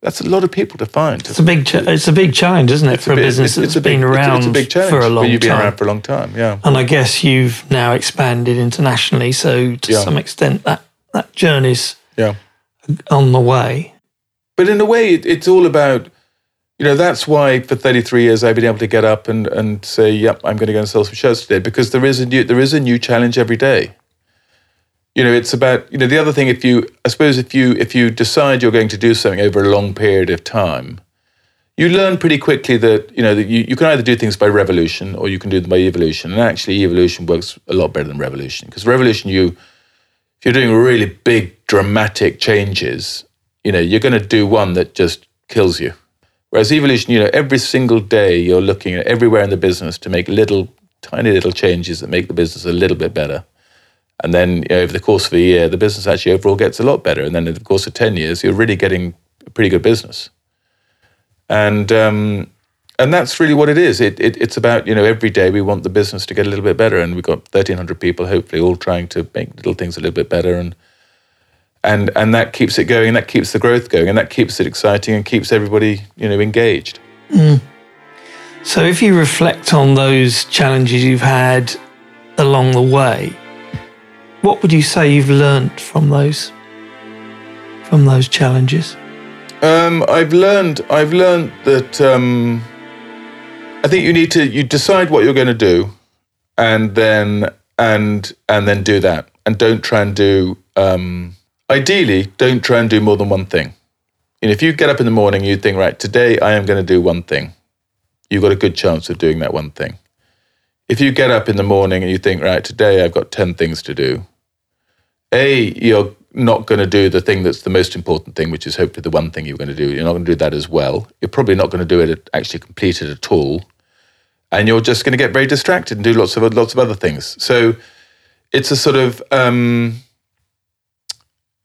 That's a lot of people to find. It's a big, cha- it's a big challenge, isn't it, for a business it's- that's a big- been it's- around It's a big challenge for a long you've been time. around for a long time. Yeah. and I guess you've now expanded internationally, so to Yeah. some extent that that journey's Yeah. on the way. But in a way, it, it's all about, you know, that's why for 33 years I've been able to get up and, and say, yep, I'm going to go and sell some shirts today because there is a new there is a new challenge every day. You know, it's about you know the other thing. If you, I suppose, if you if you decide you're going to do something over a long period of time, you learn pretty quickly that you know that you, you can either do things by revolution or you can do them by evolution. And actually, evolution works a lot better than revolution because revolution you if you're doing really big dramatic changes, you know, you're going to do one that just kills you. Whereas evolution, you know, every single day you're looking at everywhere in the business to make little, tiny little changes that make the business a little bit better. And then you know, over the course of a year, the business actually overall gets a lot better. And then in the course of 10 years, you're really getting a pretty good business. And, um, and that's really what it is. It, it, it's about, you know, every day we want the business to get a little bit better. And we've got 1,300 people, hopefully, all trying to make little things a little bit better. And, and, and that keeps it going, and that keeps the growth going, and that keeps it exciting and keeps everybody, you know, engaged. So if you reflect on those challenges you've had along the way, what would you say you've learnt from those from those challenges? Um, I've learned. I've learned that um, I think you need to you decide what you're going to do, and then and and then do that, and don't try and do. Um, ideally, don't try and do more than one thing. Know, if you get up in the morning, you think, right, today I am going to do one thing. You've got a good chance of doing that one thing. If you get up in the morning and you think, right, today I've got ten things to do, a, you're not going to do the thing that's the most important thing, which is hopefully the one thing you're going to do. You're not going to do that as well. You're probably not going to do it actually complete it at all, and you're just going to get very distracted and do lots of lots of other things. So it's a sort of, um,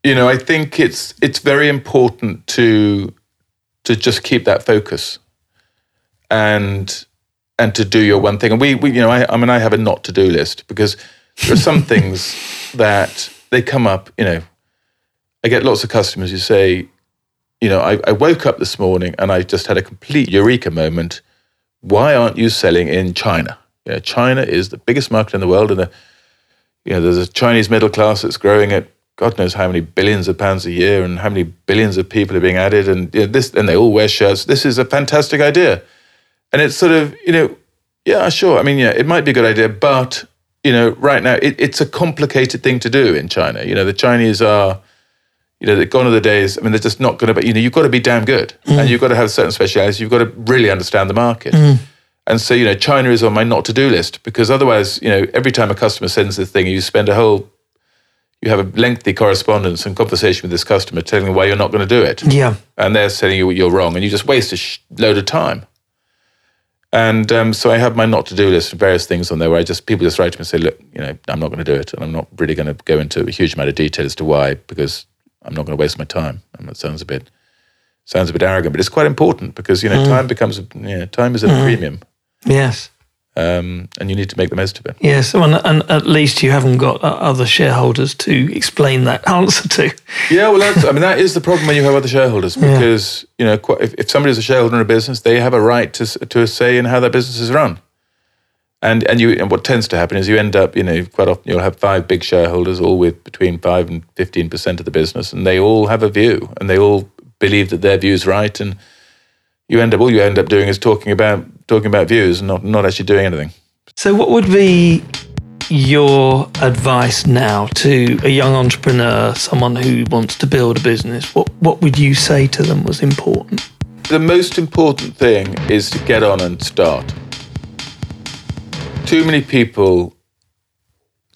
you know, I think it's it's very important to to just keep that focus and and to do your one thing. And we, we you know, I, I mean, I have a not to do list because there are some <laughs> things that they come up. You know, I get lots of customers who say, you know, I, I woke up this morning and I just had a complete eureka moment. Why aren't you selling in China? You know, China is the biggest market in the world, and a, you know, there's a Chinese middle class that's growing at God knows how many billions of pounds a year, and how many billions of people are being added, and you know, this, and they all wear shirts. This is a fantastic idea, and it's sort of, you know, yeah, sure. I mean, yeah, it might be a good idea, but you know, right now it, it's a complicated thing to do in China. You know, the Chinese are, you know, they're gone are the days. I mean, they're just not going to. You know, you've got to be damn good, mm. and you've got to have certain specialities. You've got to really understand the market. Mm. And so, you know, China is on my not to do list because otherwise, you know, every time a customer sends this thing, you spend a whole, you have a lengthy correspondence and conversation with this customer telling them why you're not going to do it Yeah. and they're telling you you're wrong, and you just waste a sh- load of time. And um, so I have my not to do list of various things on there where I just people just write to me and say, look, you know, I'm not going to do it, and I'm not really going to go into a huge amount of detail as to why because I'm not going to waste my time. And that sounds a bit sounds a bit arrogant, but it's quite important because you know time becomes you know, time is at a premium. Yes. Um, and you need to make the most of it. Yes, and, and at least you haven't got uh, other shareholders to explain that <laughs> answer to. Yeah, well, that's, I mean, that is the problem when you have other shareholders because you know quite- if, if somebody is a shareholder in a business, they have a right to to a say in how that business is run. And and you and what tends to happen is you end up, you know, quite often you'll have five big shareholders, all with between five and fifteen percent of the business, and they all have a view, and they all believe that their view's right, and you end up all you end up doing is talking about talking about views and not not actually doing anything. So, what would be your advice now to a young entrepreneur, someone who wants to build a business? What What would you say to them was important? The most important thing is to get on and start. Too many people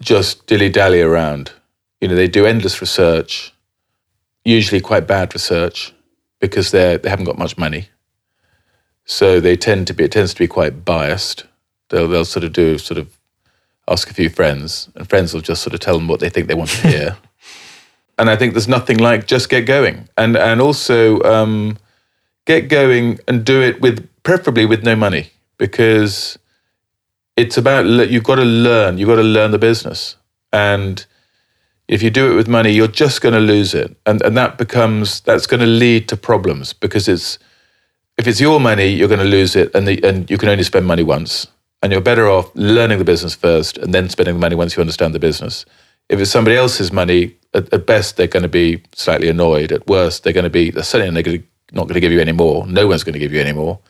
just dilly dally around. You know, they do endless research, usually quite bad research, because they they haven't got much money. So they tend to be it tends to be quite biased. They'll they'll sort of do sort of ask a few friends, and friends will just sort of tell them what they think they want to hear. <laughs> and I think there's nothing like just get going, and and also um, get going and do it with preferably with no money because it's about you've got to learn you've got to learn the business and if you do it with money you're just going to lose it and and that becomes that's going to lead to problems because it's if it's your money you're going to lose it and the, and you can only spend money once. And you're better off learning the business first and then spending the money once you understand the business. If it's somebody else's money at, at best they're going to be slightly annoyed. At worst they're going to be they're certainly not going to, not going to give you any more. No one's going to give you any more.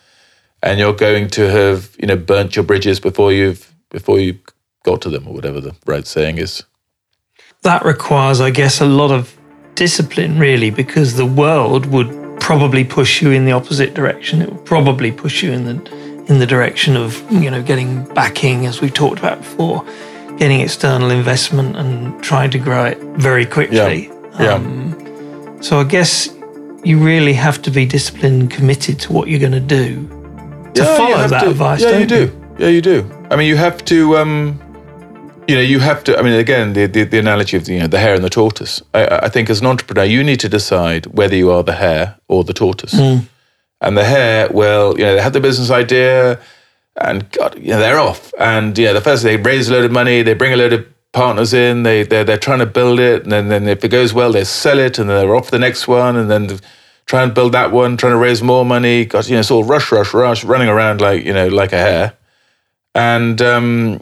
And you're going to have you know burnt your bridges before you've before you got to them or whatever the right saying is. That requires, I guess, a lot of discipline, really, because the world would probably push you in the opposite direction. It will probably push you in the in the direction of you know getting backing, as we've talked about before, getting external investment and trying to grow it very quickly. yeah Yeah. So I guess you really have to be disciplined and committed to what you're going to do to Yeah, follow that to. advice. Yeah, don't you do. Yeah, you do. I mean, you have to. Um, you know, you have to. I mean, again, the, the, the analogy of the, you know the hare and the tortoise. I, I think as an entrepreneur, you need to decide whether you are the hare or the tortoise. And the hare, well, you know, they have the business idea, and God, you know, they're off. And yeah, the first they raise a load of money, they bring a load of partners in, they they're, they're trying to build it, and then, then if it goes well, they sell it, and they're off the next one, and then try and build that one, trying to raise more money. God, you know, it's all rush, rush, rush, running around like you know, like a hare, and um,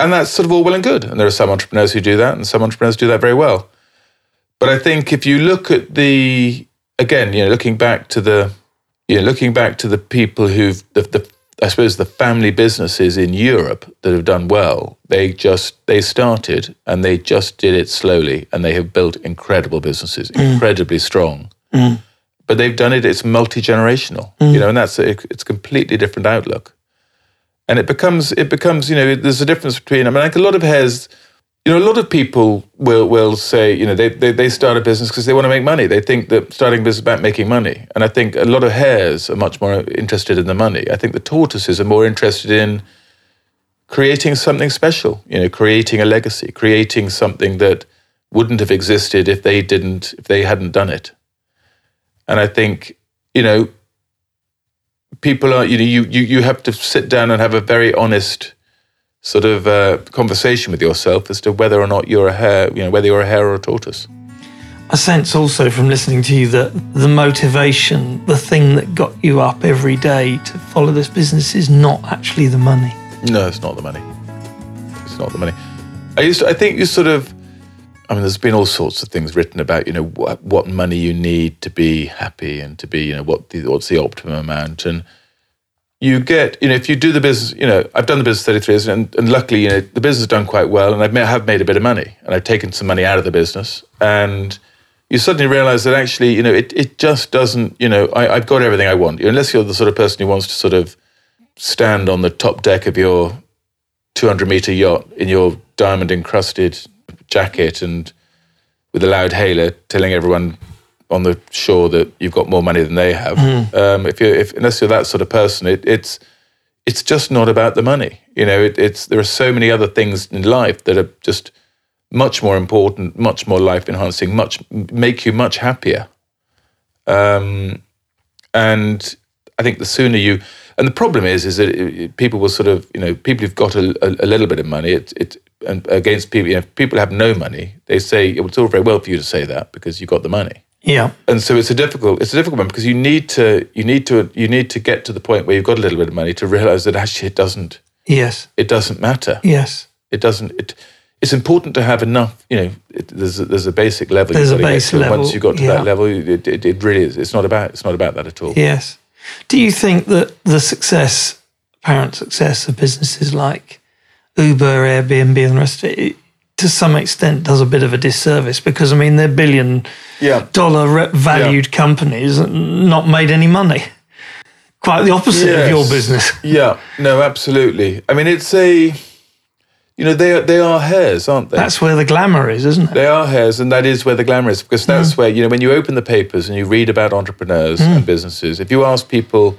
and that's sort of all well and good. And there are some entrepreneurs who do that, and some entrepreneurs do that very well. But I think if you look at the again, you know, looking back to the you know, looking back to the people who've the, the I suppose the family businesses in Europe that have done well, they just they started and they just did it slowly and they have built incredible businesses, mm. incredibly strong. Mm. But they've done it. It's multi generational, you mm. know, and that's a, it's a completely different outlook. And it becomes it becomes you know there's a difference between I mean like a lot of hares you know, a lot of people will will say, you know, they they, they start a business because they want to make money. They think that starting a business is about making money. And I think a lot of hares are much more interested in the money. I think the tortoises are more interested in creating something special, you know, creating a legacy, creating something that wouldn't have existed if they didn't if they hadn't done it. And I think, you know, people are, you know, you you you have to sit down and have a very honest sort of uh, conversation with yourself as to whether or not you're a hare, you know, whether you're a hare or a tortoise. I sense also from listening to you that the motivation, the thing that got you up every day to follow this business is not actually the money. No, it's not the money. It's not the money. I used to, I think you sort of, I mean, there's been all sorts of things written about, you know, what, what money you need to be happy and to be, you know, what the, what's the optimum amount. And you get, you know, if you do the business, you know, I've done the business 33 years and, and luckily, you know, the business has done quite well and I've made, have made a bit of money and I've taken some money out of the business. And you suddenly realize that actually, you know, it, it just doesn't, you know, I, I've got everything I want. Unless you're the sort of person who wants to sort of stand on the top deck of your 200 meter yacht in your diamond encrusted jacket and with a loud hailer telling everyone on the shore that you've got more money than they have. Um, if you if unless you're that sort of person, it, it's it's just not about the money. You know, it, it's there are so many other things in life that are just much more important, much more life enhancing, much make you much happier. Um, and I think the sooner you, And the problem is, is that it- people will sort of, you know, people who've got a, a, a little bit of money, it, it and against people, you know, if people have no money, they say it's all very well for you to say that because you got the money. Yeah. And so it's a difficult, it's a difficult one because you need to, you need to, you need to get to the point where you've got a little bit of money to realize that actually it doesn't, Yes. it doesn't matter. Yes. It doesn't. It, it's important to have enough. You know, it, there's a, there's a basic level. There's a base get Once you got to yeah. that level, it, it, it really is. It's not about. It's not about that at all. Yes. Do you think that the success, apparent success of businesses like Uber, Airbnb, and the rest of it, to some extent does a bit of a disservice because, I mean, they're billion Yeah. dollar valued companies and not made any money. Quite the opposite of your business. Yeah. No. Absolutely. I mean, it's a. You know, they are they are hares, aren't they? That's where the glamour is, isn't it? They are hares, and that is where the glamour is, because that's mm. where you know when you open the papers and you read about entrepreneurs mm. and businesses. If you ask people,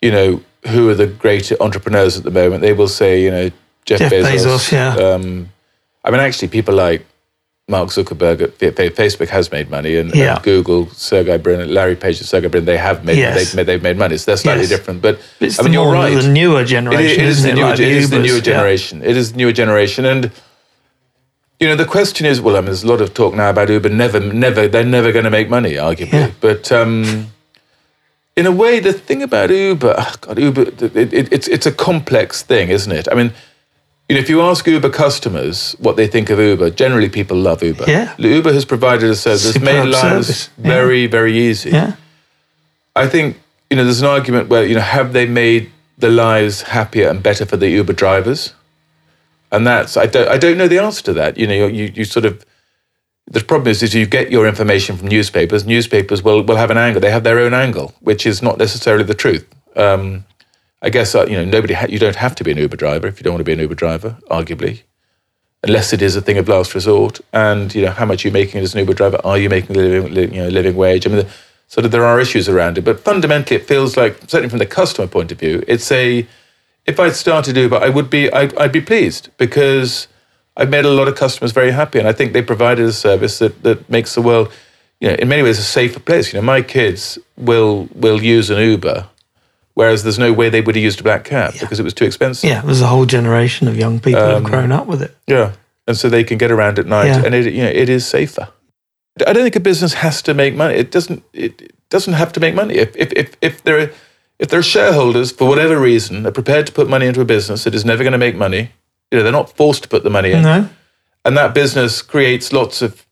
you know, who are the great entrepreneurs at the moment, they will say, you know, Jeff, Jeff Bezos. Bezos, yeah. Um, I mean, actually, people like Mark Zuckerberg at Fa- Fa- Facebook has made money, and, and Google, Sergey Brin, Larry Page, and Sergey Brin, they have made Yes. they've made they've made money. So they're slightly Yes. different, but It's I mean, the you're more right. the newer generation. it is the it? newer, Like it is the newer yeah. generation. It is the newer generation, and you know the question is, well, I mean, there's a lot of talk now about Uber. Never, never, they're never going to make money, arguably. Yeah. But um, in a way, the thing about Uber, ah, God, Uber, it, it, it's it's a complex thing, isn't it? I mean. You know, if you ask Uber customers what they think of Uber, generally people love Uber. Yeah. Uber has provided a service that's made lives yeah. very, very easy. Yeah. I think you know there's an argument where you know have they made the lives happier and better for the Uber drivers, and that's I don't I don't know the answer to that. You know you you sort of the problem is is you get your information from newspapers. Newspapers will will have an angle. They have their own angle, which is not necessarily the truth. Um, I guess uh, you know nobody ha- you don't have to be an Uber driver if you don't want to be an Uber driver, arguably. Unless it is a thing of last resort, and you know how much you're making as an Uber driver, are you making a living, li- you know, living wage? I mean, the, sort of there are issues around it, but fundamentally, it feels like certainly from the customer point of view, it's a. If I'd started Uber, I would be I'd, I'd be pleased because I've made a lot of customers very happy, and I think they provided a service that that makes the world, you know, in many ways a safer place. You know, my kids will will use an Uber, whereas there's no way they would have used a black cab because it was too expensive. Yeah. There's a whole generation of young people Um, who've grown up with it. Yeah, and so they can get around at night, Yeah. and it you know it is safer. I don't think a business has to make money. It doesn't. It it doesn't have to make money. If if if, if there are if there are shareholders for whatever reason are prepared to put money into a business that is never going to make money, you know they're not forced to put the money in, No. and that business creates lots of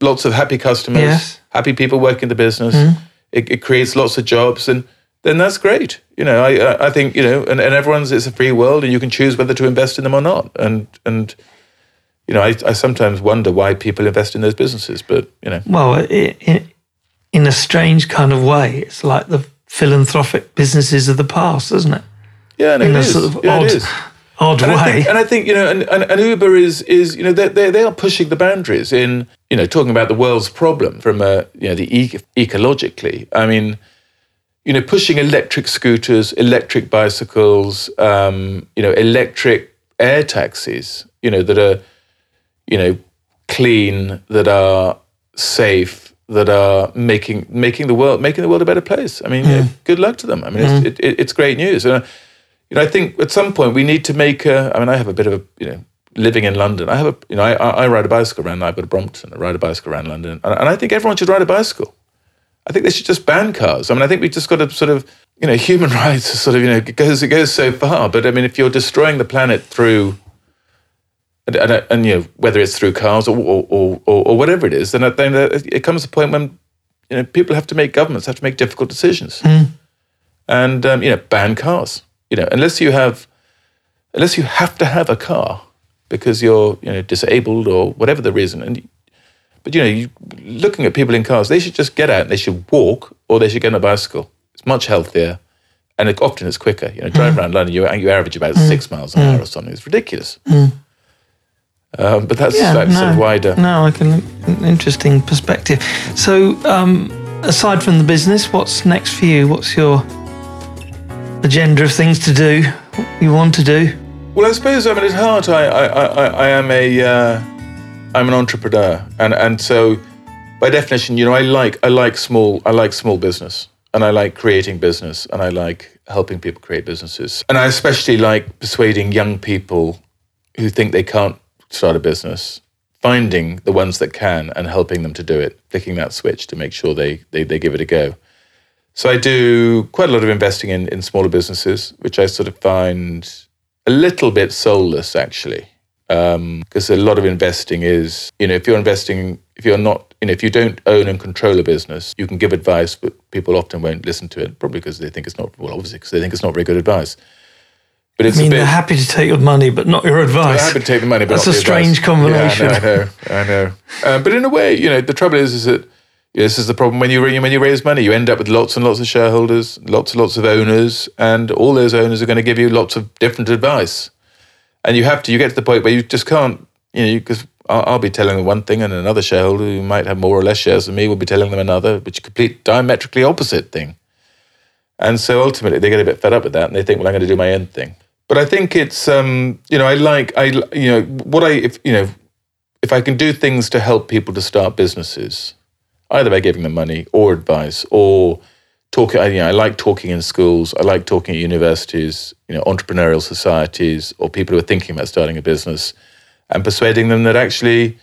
lots of happy customers, Yes. Happy people working the business. Mm. It, it creates lots of jobs, and then that's great. You know, I I- think you know, and, and everyone's it's a free world, and you can choose whether to invest in them or not. And and you know, I, I sometimes wonder why people invest in those businesses, but you know, Well, i i in a strange kind of way, it's like the philanthropic businesses of the past, isn't it? yeah, no, In it is. sort of yeah, odd, it is. Odd And I, way. think, and I think you know, and, and, and Uber is is you know they they they are pushing the boundaries in you know talking about the world's problem from a you know the e- ecologically. I mean, you know, pushing electric scooters, electric bicycles, um, you know, electric air taxis, you know, that are you know clean, that are safe, that are making making the world making the world a better place. I mean, yeah, good luck to them. I mean, it's, it, it, it's great news. And, uh, you know, I think at some point we need to make a. I mean, I have a bit of a, you know, living in London. I have a, you know, I, I I ride a bicycle around. I've got a Brompton. I ride a bicycle around London, and, and I think everyone should ride a bicycle. I think they should just ban cars. I mean, I think we've just got to sort of, you know, <laughs> human rights are sort of, you know, it goes it goes so far. But I mean, if you're destroying the planet through, and, and, and you know, whether it's through cars or or, or, or whatever it is, then I- then it comes to a point when, you know, people have to make governments have to make difficult decisions, and um, you know, ban cars. You know, unless you have, unless you have to have a car because you're you know disabled or whatever the reason, and but you know, you, looking at people in cars, they should just get out. and They should walk, or they should get on a bicycle. It's much healthier, and it, often it's quicker. You know, drive around London, you you average about six miles an hour or something. It's ridiculous. Um, but that's Yeah, that's sort of wider. No, I can. An interesting perspective. So, um, aside from the business, what's next for you? What's your agenda of things to do? What you want to do? Well, I suppose I mean at heart, I I, I, I am a uh, I'm an entrepreneur, and and so by definition, you know, I like I like small I like small business. and I like creating business and I like helping people create businesses. And I especially like persuading young people who think they can't start a business, finding the ones that can and helping them to do it, flicking that switch to make sure they, they, they give it a go. So I do quite a lot of investing in, in smaller businesses, which I sort of find a little bit soulless actually. Because um, a lot of investing is, you know, if you're investing, if you're not, you know, if you don't own and control a business, you can give advice, but people often won't listen to it, probably because they think it's not, well, obviously because they think it's not very good advice. But it's I mean, bit, they're happy to take your money, but not your advice. They're happy to take the money, but that's a strange advice. combination. Yeah, I know, I know. Uh, but in a way, you know, the trouble is, is that know, this is the problem when you when you raise money, you end up with lots and lots of shareholders, lots and lots of owners, and all those owners are going to give you lots of different advice. And you have to you get to the point where you just can't you know because I'll, I'll, be telling them one thing and another shareholder who might have more or less shares than me will be telling them another which is complete diametrically opposite thing. And so ultimately they get a bit fed up with that and they think well i'm going to do my own thing. But i think it's um you know i like i you know what i if you know if i can do things to help people to start businesses either by giving them money or advice or talking. You know, I like talking in schools. I like talking at universities. You know, entrepreneurial societies or people who are thinking about starting a business, and persuading them that actually,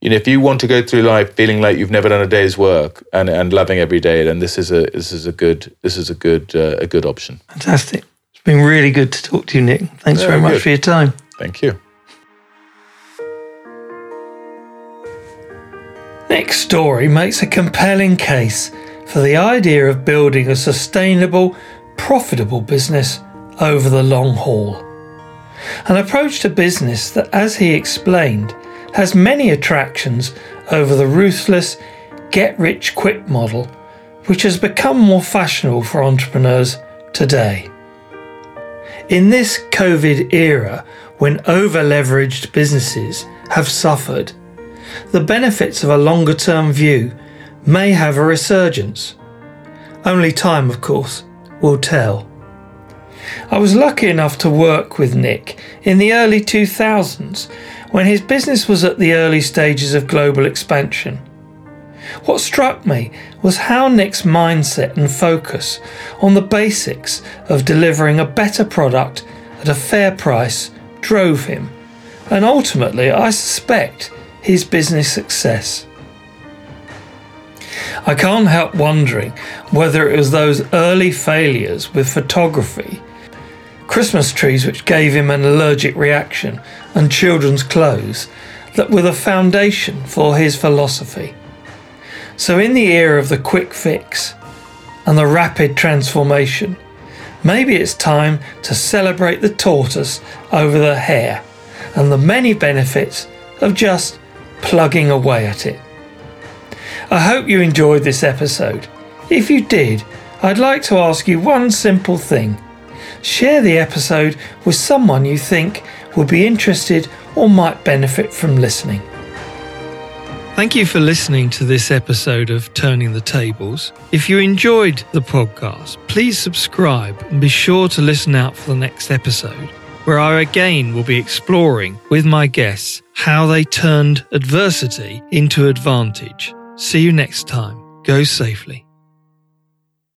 you know, if you want to go through life feeling like you've never done a day's work and, and loving every day, then this is a this is a good this is a good uh, a good option. Fantastic. It's been really good to talk to you, Nick. Thanks yeah, very much good. for your time. Thank you. Nick's story makes a compelling case for the idea of building a sustainable, profitable business over the long haul. An approach to business that, as he explained, has many attractions over the ruthless, get rich quick model, which has become more fashionable for entrepreneurs today. In this COVID era, when over leveraged businesses have suffered, the benefits of a longer term view may have a resurgence. Only time, of course, will tell. I was lucky enough to work with Nick in the early 2000s when his business was at the early stages of global expansion. What struck me was how Nick's mindset and focus on the basics of delivering a better product at a fair price drove him, and ultimately, I suspect, his business success. I can't help wondering whether it was those early failures with photography, Christmas trees which gave him an allergic reaction, and children's clothes that were the foundation for his philosophy. So, in the era of the quick fix and the rapid transformation, maybe it's time to celebrate the tortoise over the hare and the many benefits of just plugging away at it. I hope you enjoyed this episode. If you did, I'd like to ask you one simple thing. Share the episode with someone you think will be interested or might benefit from listening. Thank you for listening to this episode of Turning the Tables. If you enjoyed the podcast, please subscribe and be sure to listen out for the next episode, where I again will be exploring with my guests how they turned adversity into advantage See you next time. Go safely.